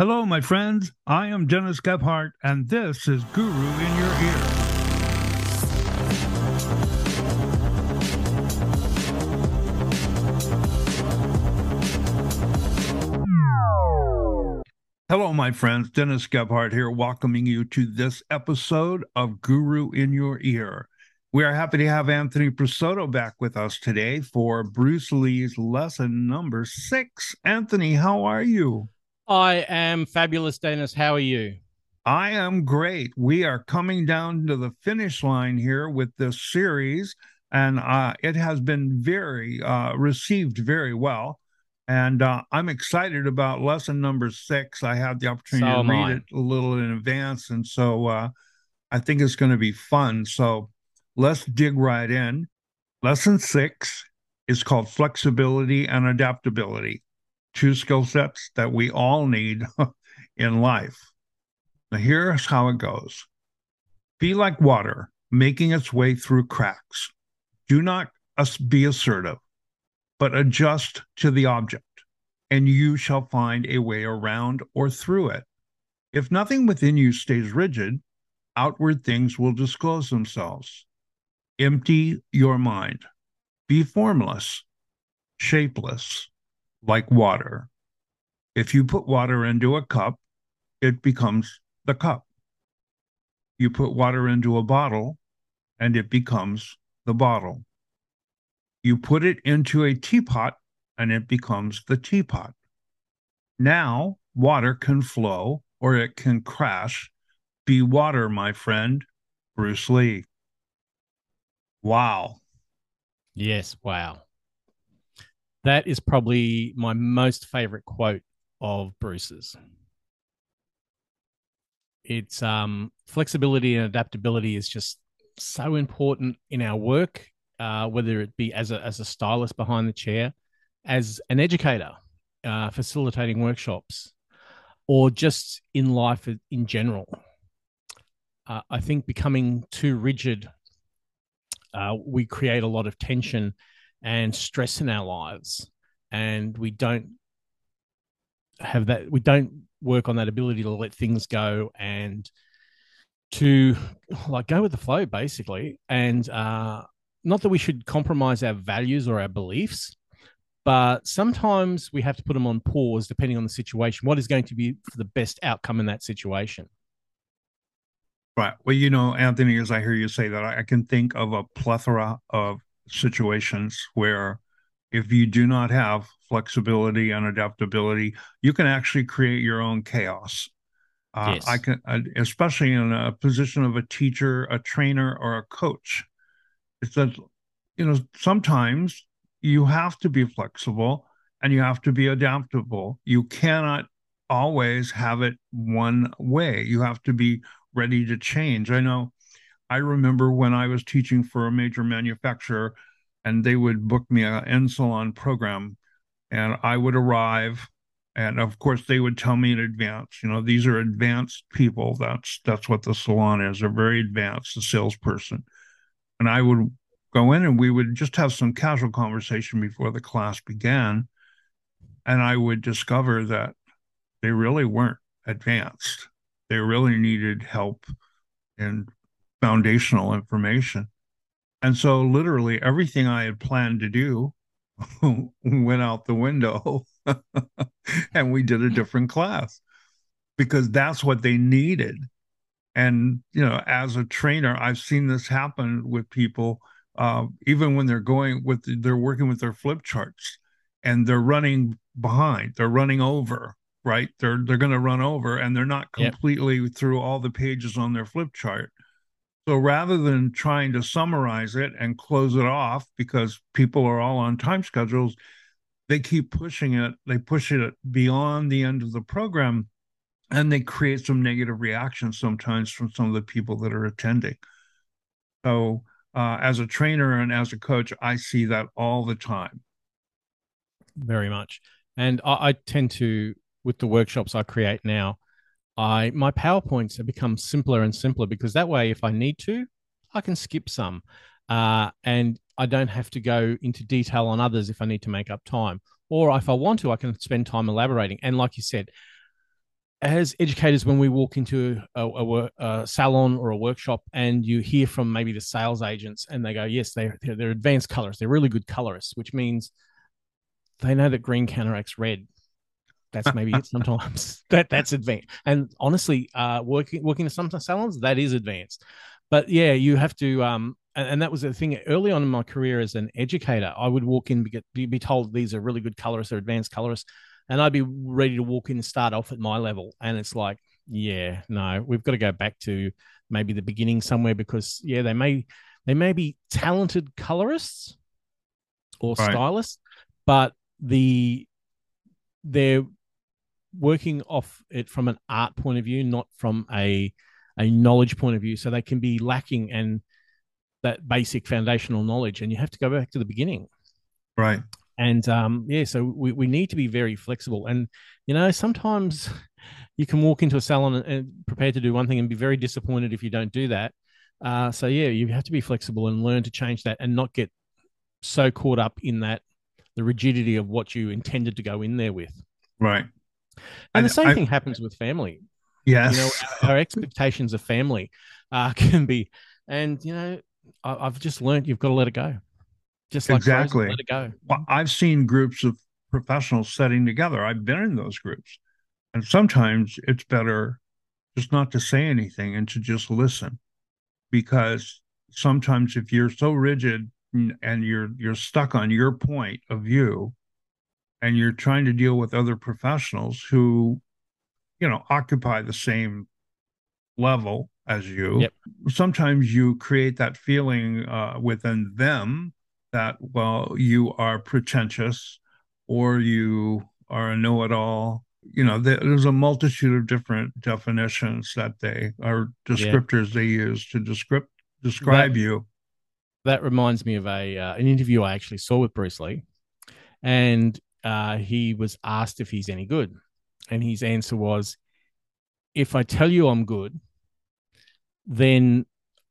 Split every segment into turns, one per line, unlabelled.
Hello, my friends. I am Dennis Gebhart, and this is Guru in Your Ear. Hello, my friends. Dennis Gebhart here, welcoming you to this episode of Guru in Your Ear. We are happy to have Anthony Presotto back with us today for Bruce Lee's lesson number six. Anthony, how are you?
I am fabulous, Dennis. How are you?
I am great. We are coming down to the finish line here with this series, and uh, it has been very uh, received very well. And uh, I'm excited about lesson number six. I had the opportunity so to read I. it a little in advance, and so uh, I think it's going to be fun. So let's dig right in. Lesson six is called flexibility and adaptability, two skill sets that we all need in life. Now, here's how it goes be like water making its way through cracks. Do not be assertive, but adjust to the object, and you shall find a way around or through it. If nothing within you stays rigid, outward things will disclose themselves. Empty your mind. Be formless, shapeless, like water. If you put water into a cup, it becomes the cup. You put water into a bottle, and it becomes the bottle. You put it into a teapot, and it becomes the teapot. Now, water can flow or it can crash. Be water, my friend. Bruce Lee. Wow.
Yes, wow. That is probably my most favorite quote of Bruce's. It's um, flexibility and adaptability is just so important in our work, uh, whether it be as a as a stylist behind the chair, as an educator, uh, facilitating workshops, or just in life in general. Uh, I think becoming too rigid uh, we create a lot of tension and stress in our lives, and we don't have that. We don't work on that ability to let things go and to like go with the flow, basically. And uh, not that we should compromise our values or our beliefs, but sometimes we have to put them on pause depending on the situation. What is going to be the best outcome in that situation?
Right. Well, you know, Anthony, as I hear you say that, I can think of a plethora of situations where if you do not have flexibility and adaptability, you can actually create your own chaos. Uh, yes. I can, uh, especially in a position of a teacher, a trainer, or a coach. It's that, you know, sometimes you have to be flexible and you have to be adaptable. You cannot always have it one way. You have to be ready to change. I know I remember when I was teaching for a major manufacturer and they would book me an end salon program and I would arrive and of course they would tell me in advance, you know, these are advanced people. That's that's what the salon is. They're very advanced, the salesperson. And I would go in and we would just have some casual conversation before the class began. And I would discover that they really weren't advanced they really needed help and foundational information. And so, literally, everything I had planned to do went out the window and we did a different class because that's what they needed. And, you know, as a trainer, I've seen this happen with people, uh, even when they're going with, they're working with their flip charts and they're running behind, they're running over right? They're they're going to run over and they're not completely yep. through all the pages on their flip chart. So rather than trying to summarize it and close it off because people are all on time schedules, they keep pushing it. They push it beyond the end of the program and they create some negative reactions sometimes from some of the people that are attending. So, uh, as a trainer and as a coach, I see that all the time.
Very much. And I, I tend to with the workshops I create now, I my PowerPoints have become simpler and simpler because that way, if I need to, I can skip some, uh, and I don't have to go into detail on others if I need to make up time. Or if I want to, I can spend time elaborating. And like you said, as educators, when we walk into a, a, a, salon or a workshop and you hear from maybe the sales agents and they go, yes, they're, they're, they're advanced colorists. They're really good colorists, which means they know that green counteracts red. That's maybe it sometimes. that That's advanced. And honestly, uh, working working in some salons, that is advanced. But yeah, you have to um, and, and, that was the thing early on in my career as an educator. I would walk in, be, be told these are really good colorists, they're advanced colorists and I'd be ready to walk in and start off at my level. And it's like, yeah, no, we've got to go back to maybe the beginning somewhere because yeah, they may they may be talented colorists or right. stylists, but the they're working off it from an art point of view, not from a a knowledge point of view. So they can be lacking and that basic foundational knowledge, and you have to go back to the beginning.
Right
and um, yeah, so we, we need to be very flexible. And you know, sometimes you can walk into a salon and, and prepare to do one thing and be very disappointed if you don't do that. Uh, so yeah, you have to be flexible and learn to change that and not get so caught up in that the rigidity of what you intended to go in there with.
Right.
And, the same I, thing happens with family.
Yes.
You know, our, our expectations of family uh, can be, and you know, I, have just learned you've got to let it go. Just like exactly. Frozen, let it go.
Well, I've seen groups of professionals setting together. I've been in those groups. And sometimes it's better just not to say anything and to just listen. Because sometimes if you're so rigid and you're you're stuck on your point of view and you're trying to deal with other professionals who you know occupy the same level as you yep. sometimes you create that feeling uh, within them that well you are pretentious or you are a know-it-all you know there's a multitude of different definitions that they are descriptors yeah. they use to describe describe that, you
that reminds me of a uh, an interview i actually saw with bruce lee and uh, he was asked if he's any good and his answer was if i tell you i'm good then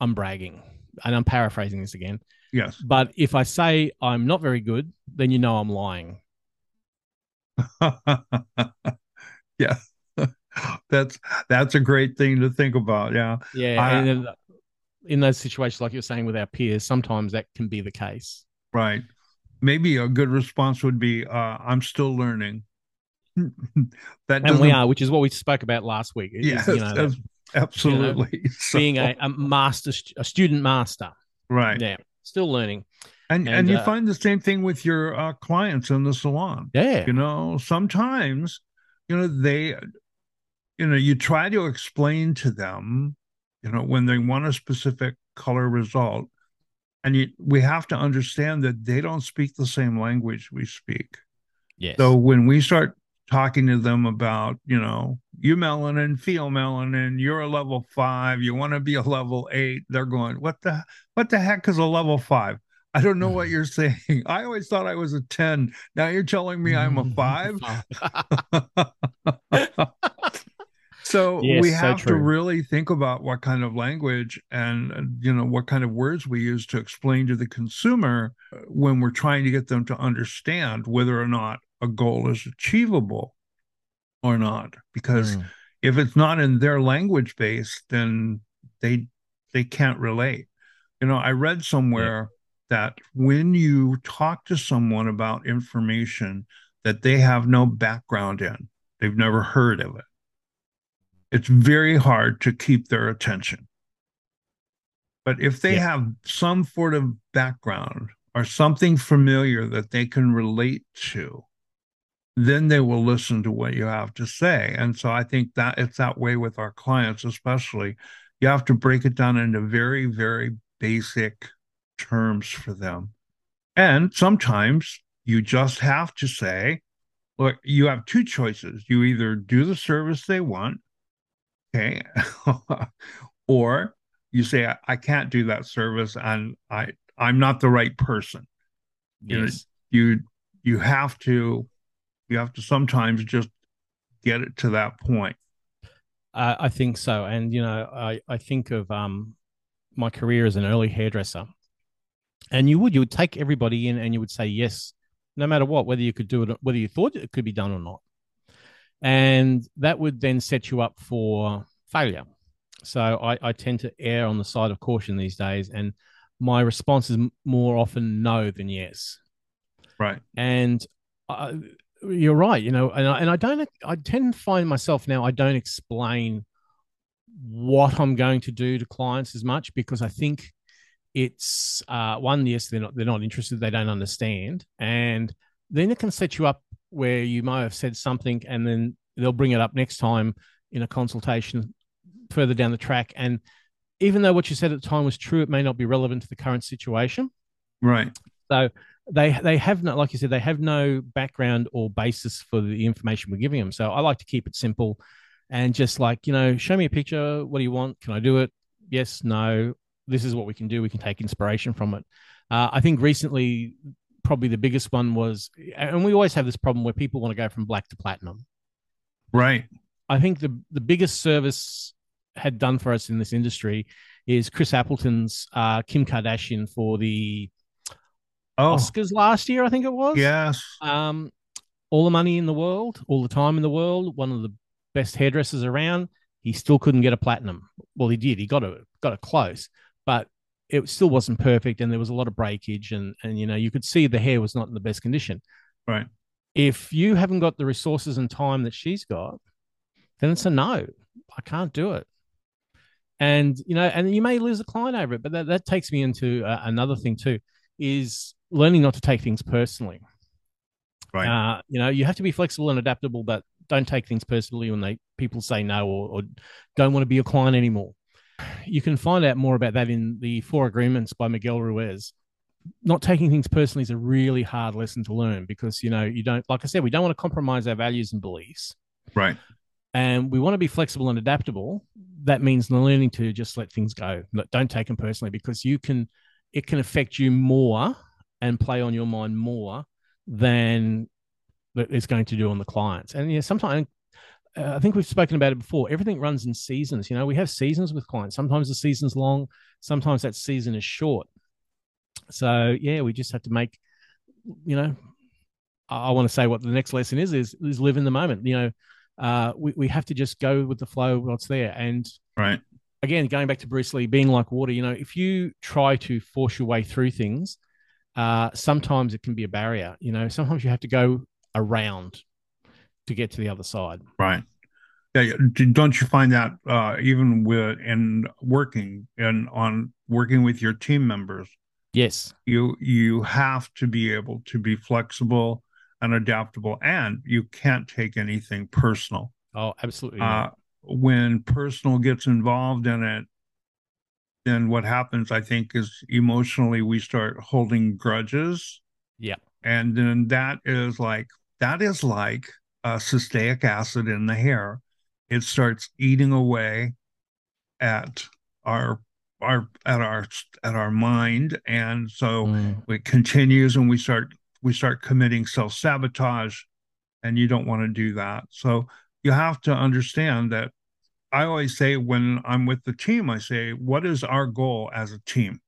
i'm bragging and i'm paraphrasing this again
Yes.
But if I say I'm not very good, then you know I'm lying.
yeah. that's that's a great thing to think about. Yeah.
Yeah. I, and in those situations, like you're saying with our peers, sometimes that can be the case.
Right. Maybe a good response would be, uh, "I'm still learning."
that and we are, which is what we spoke about last week.
Yes, you know, that, absolutely. You know,
so, being a, a master, a student master.
Right.
Yeah still learning.
And and, and you uh, find the same thing with your uh, clients in the salon.
Yeah.
You know, sometimes, you know, they, you know, you try to explain to them, you know, when they want a specific color result, and you, we have to understand that they don't speak the same language we speak.
Yes.
So when we start talking to them about, you know, eumelanin, feel melanin, you're a level five, you want to be a level eight. They're going, what the what the heck is a level five? I don't know what you're saying. I always thought I was a 10. Now you're telling me I'm a five. so yes, we have so to really think about what kind of language and you know what kind of words we use to explain to the consumer when we're trying to get them to understand whether or not a goal is achievable or not because mm. if it's not in their language base then they they can't relate you know i read somewhere yeah. that when you talk to someone about information that they have no background in they've never heard of it it's very hard to keep their attention but if they yeah. have some sort of background or something familiar that they can relate to then they will listen to what you have to say. And so I think that it's that way with our clients, especially. You have to break it down into very, very basic terms for them. And sometimes you just have to say, look, you have two choices. You either do the service they want, okay, or you say, I, I, can't do that service and I I'm not the right person. Yes. You you you have to you have to sometimes just get it to that point.
Uh, I think so, and you know, I I think of um my career as an early hairdresser, and you would you would take everybody in and you would say yes, no matter what, whether you could do it, whether you thought it could be done or not. And that would then set you up for failure. So I, I tend to err on the side of caution these days, and my response is more often no than yes.
Right.
And uh, you're right, you know, and I, and I don't, I tend to find myself now, I don't explain what I'm going to do to clients as much because I think it's uh, one, yes, they're not, they're not interested, they don't understand, and then it can set you up where you might have said something and then they'll bring it up next time in a consultation further down the track. And even though what you said at the time was true, it may not be relevant to the current situation.
Right.
So they they have not, like you said, they have no background or basis for the information we're giving them. So I like to keep it simple and just like you know, show me a picture. What do you want? Can I do it? Yes, no. This is what we can do. We can take inspiration from it. Uh, I think recently probably the biggest one was, and we always have this problem where people want to go from black to platinum.
Right.
I think the the biggest service had done for us in this industry is Chris Appleton's uh, Kim Kardashian for the oh. Oscars last year, I think it was.
Yes.
Um, all the money in the world, all the time in the world, one of the best hairdressers around. He still couldn't get a platinum. Well, he did. He got it, got it close, but it still wasn't perfect and there was a lot of breakage and and you know you could see the hair was not in the best condition.
Right.
If you haven't got the resources and time that she's got then it's a no. I can't do it. And you know and you may lose a client over it but that, that takes me into uh, another thing too is learning not to take things personally.
Right.
Uh, you know you have to be flexible and adaptable but don't take things personally when they people say no or, or don't want to be a client anymore you can find out more about that in the Four Agreements by Miguel Ruiz. Not taking things personally is a really hard lesson to learn because you know you don't, like I said, we don't want to compromise our values and beliefs.
Right.
And we want to be flexible and adaptable. That means learning to just let things go. Don't take them personally because you can, it can affect you more and play on your mind more than it's going to do on the clients. And yeah, sometimes uh, I think we've spoken about it before. Everything runs in seasons. You know, we have seasons with clients. Sometimes the season's long, sometimes that season is short. So yeah, we just have to make, you know, I, I want to say what the next lesson is is is live in the moment. You know, uh, we we have to just go with the flow, what's there, and
right.
Again, going back to Bruce Lee, being like water. You know, if you try to force your way through things, uh, sometimes it can be a barrier. You know, sometimes you have to go around to get to the other side.
Right. Yeah. Don't you find that uh, even with and working and on working with your team members?
Yes.
You you have to be able to be flexible and adaptable, and you can't take anything personal.
Oh, absolutely. Uh,
when personal gets involved in it, then what happens, I think, is emotionally we start holding grudges.
Yeah.
And then that is like that is like uh, cysteic acid in the hair, it starts eating away at our our at our at our mind, and so mm. it continues, and we start we start committing self sabotage, and you don't want to do that. So you have to understand that. I always say when I'm with the team, I say, what is our goal as a team?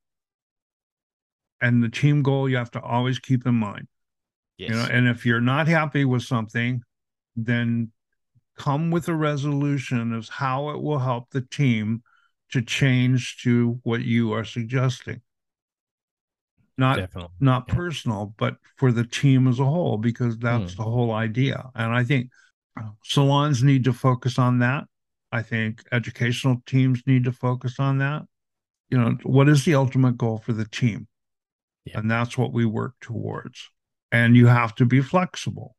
And the team goal you have to always keep in mind. Yes. You know, and if you're not happy with something, then come with a resolution of how it will help the team to change to what you are suggesting not Definitely. not yeah. personal but for the team as a whole because that's mm. the whole idea and i think salons need to focus on that i think educational teams need to focus on that you know what is the ultimate goal for the team yeah. and that's what we work towards and you have to be flexible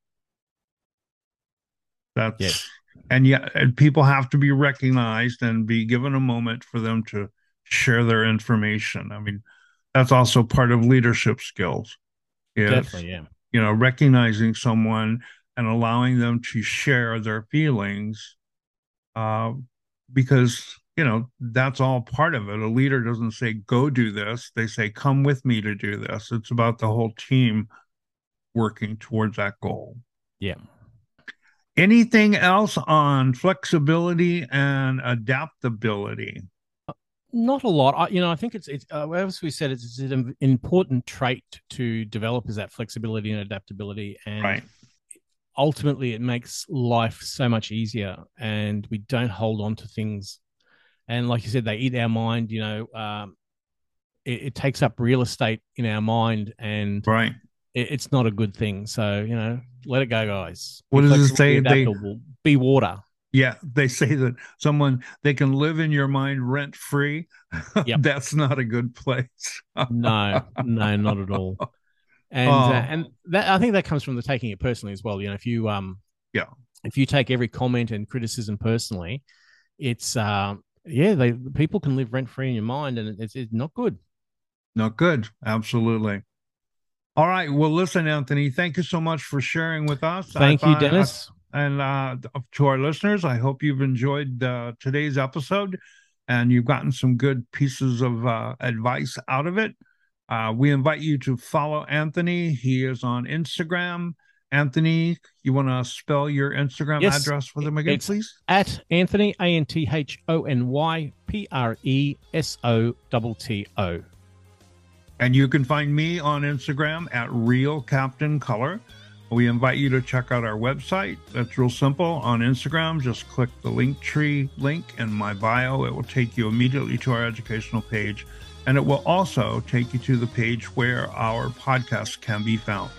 that's yes. and yet and people have to be recognized and be given a moment for them to share their information. I mean, that's also part of leadership skills.
Is, Definitely, yeah.
You know, recognizing someone and allowing them to share their feelings, uh, because you know that's all part of it. A leader doesn't say go do this; they say come with me to do this. It's about the whole team working towards that goal.
Yeah.
Anything else on flexibility and adaptability?
Not a lot. I, you know, I think it's it's uh, as we said, it's, it's, an important trait to develop is that flexibility and adaptability. And
right.
ultimately it makes life so much easier and we don't hold on to things and like you said they eat our mind you know um, it, it, takes up real estate in our mind and
right
it, it's not a good thing so you know let it go guys
what does it say they
be water
yeah they say that someone they can live in your mind rent free yep. that's not a good place
no no not at all and uh, oh. uh, and that I think that comes from the taking it personally as well. You know, if you um
yeah,
if you take every comment and criticism personally, it's uh yeah, they people can live rent free in your mind, and it's, it's not good.
Not good. Absolutely. All right. Well, listen, Anthony. Thank you so much for sharing with us.
Thank I, you, Dennis.
I, and uh, to our listeners, I hope you've enjoyed uh, today's episode and you've gotten some good pieces of uh, advice out of it. Uh, we invite you to follow Anthony. He is on Instagram. Anthony, you want to spell your Instagram yes, address for them again, please?
At Anthony, A N T H O N Y P R E S O T T O.
And you can find me on Instagram at Real Captain Color. We invite you to check out our website. That's real simple. On Instagram, just click the Linktree link in my bio. It will take you immediately to our educational page and it will also take you to the page where our podcast can be found.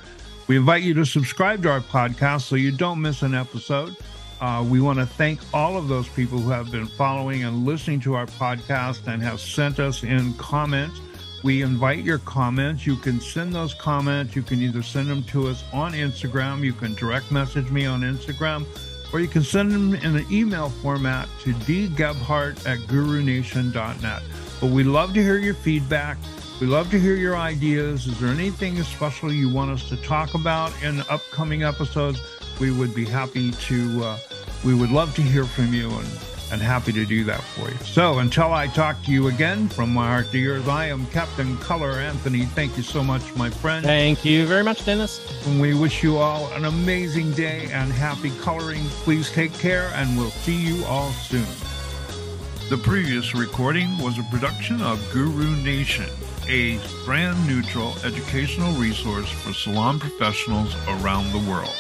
We invite you to subscribe to our podcast so you don't miss an episode. Uh, we want to thank all of those people who have been following and listening to our podcast and have sent us in comments. We invite your comments. You can send those comments. You can either send them to us on Instagram, you can direct message me on Instagram, or you can send them in an email format to dgebhart at gurunation.net. But we love to hear your feedback. We love to hear your ideas. Is there anything special you want us to talk about in upcoming episodes? We would be happy to, uh, we would love to hear from you and, and happy to do that for you. So until I talk to you again from my heart to yours, I am Captain Color Anthony. Thank you so much, my friend.
Thank you very much, Dennis.
And we wish you all an amazing day and happy coloring. Please take care and we'll see you all soon. The previous recording was a production of Guru Nation, a brand neutral educational resource for salon professionals around the world.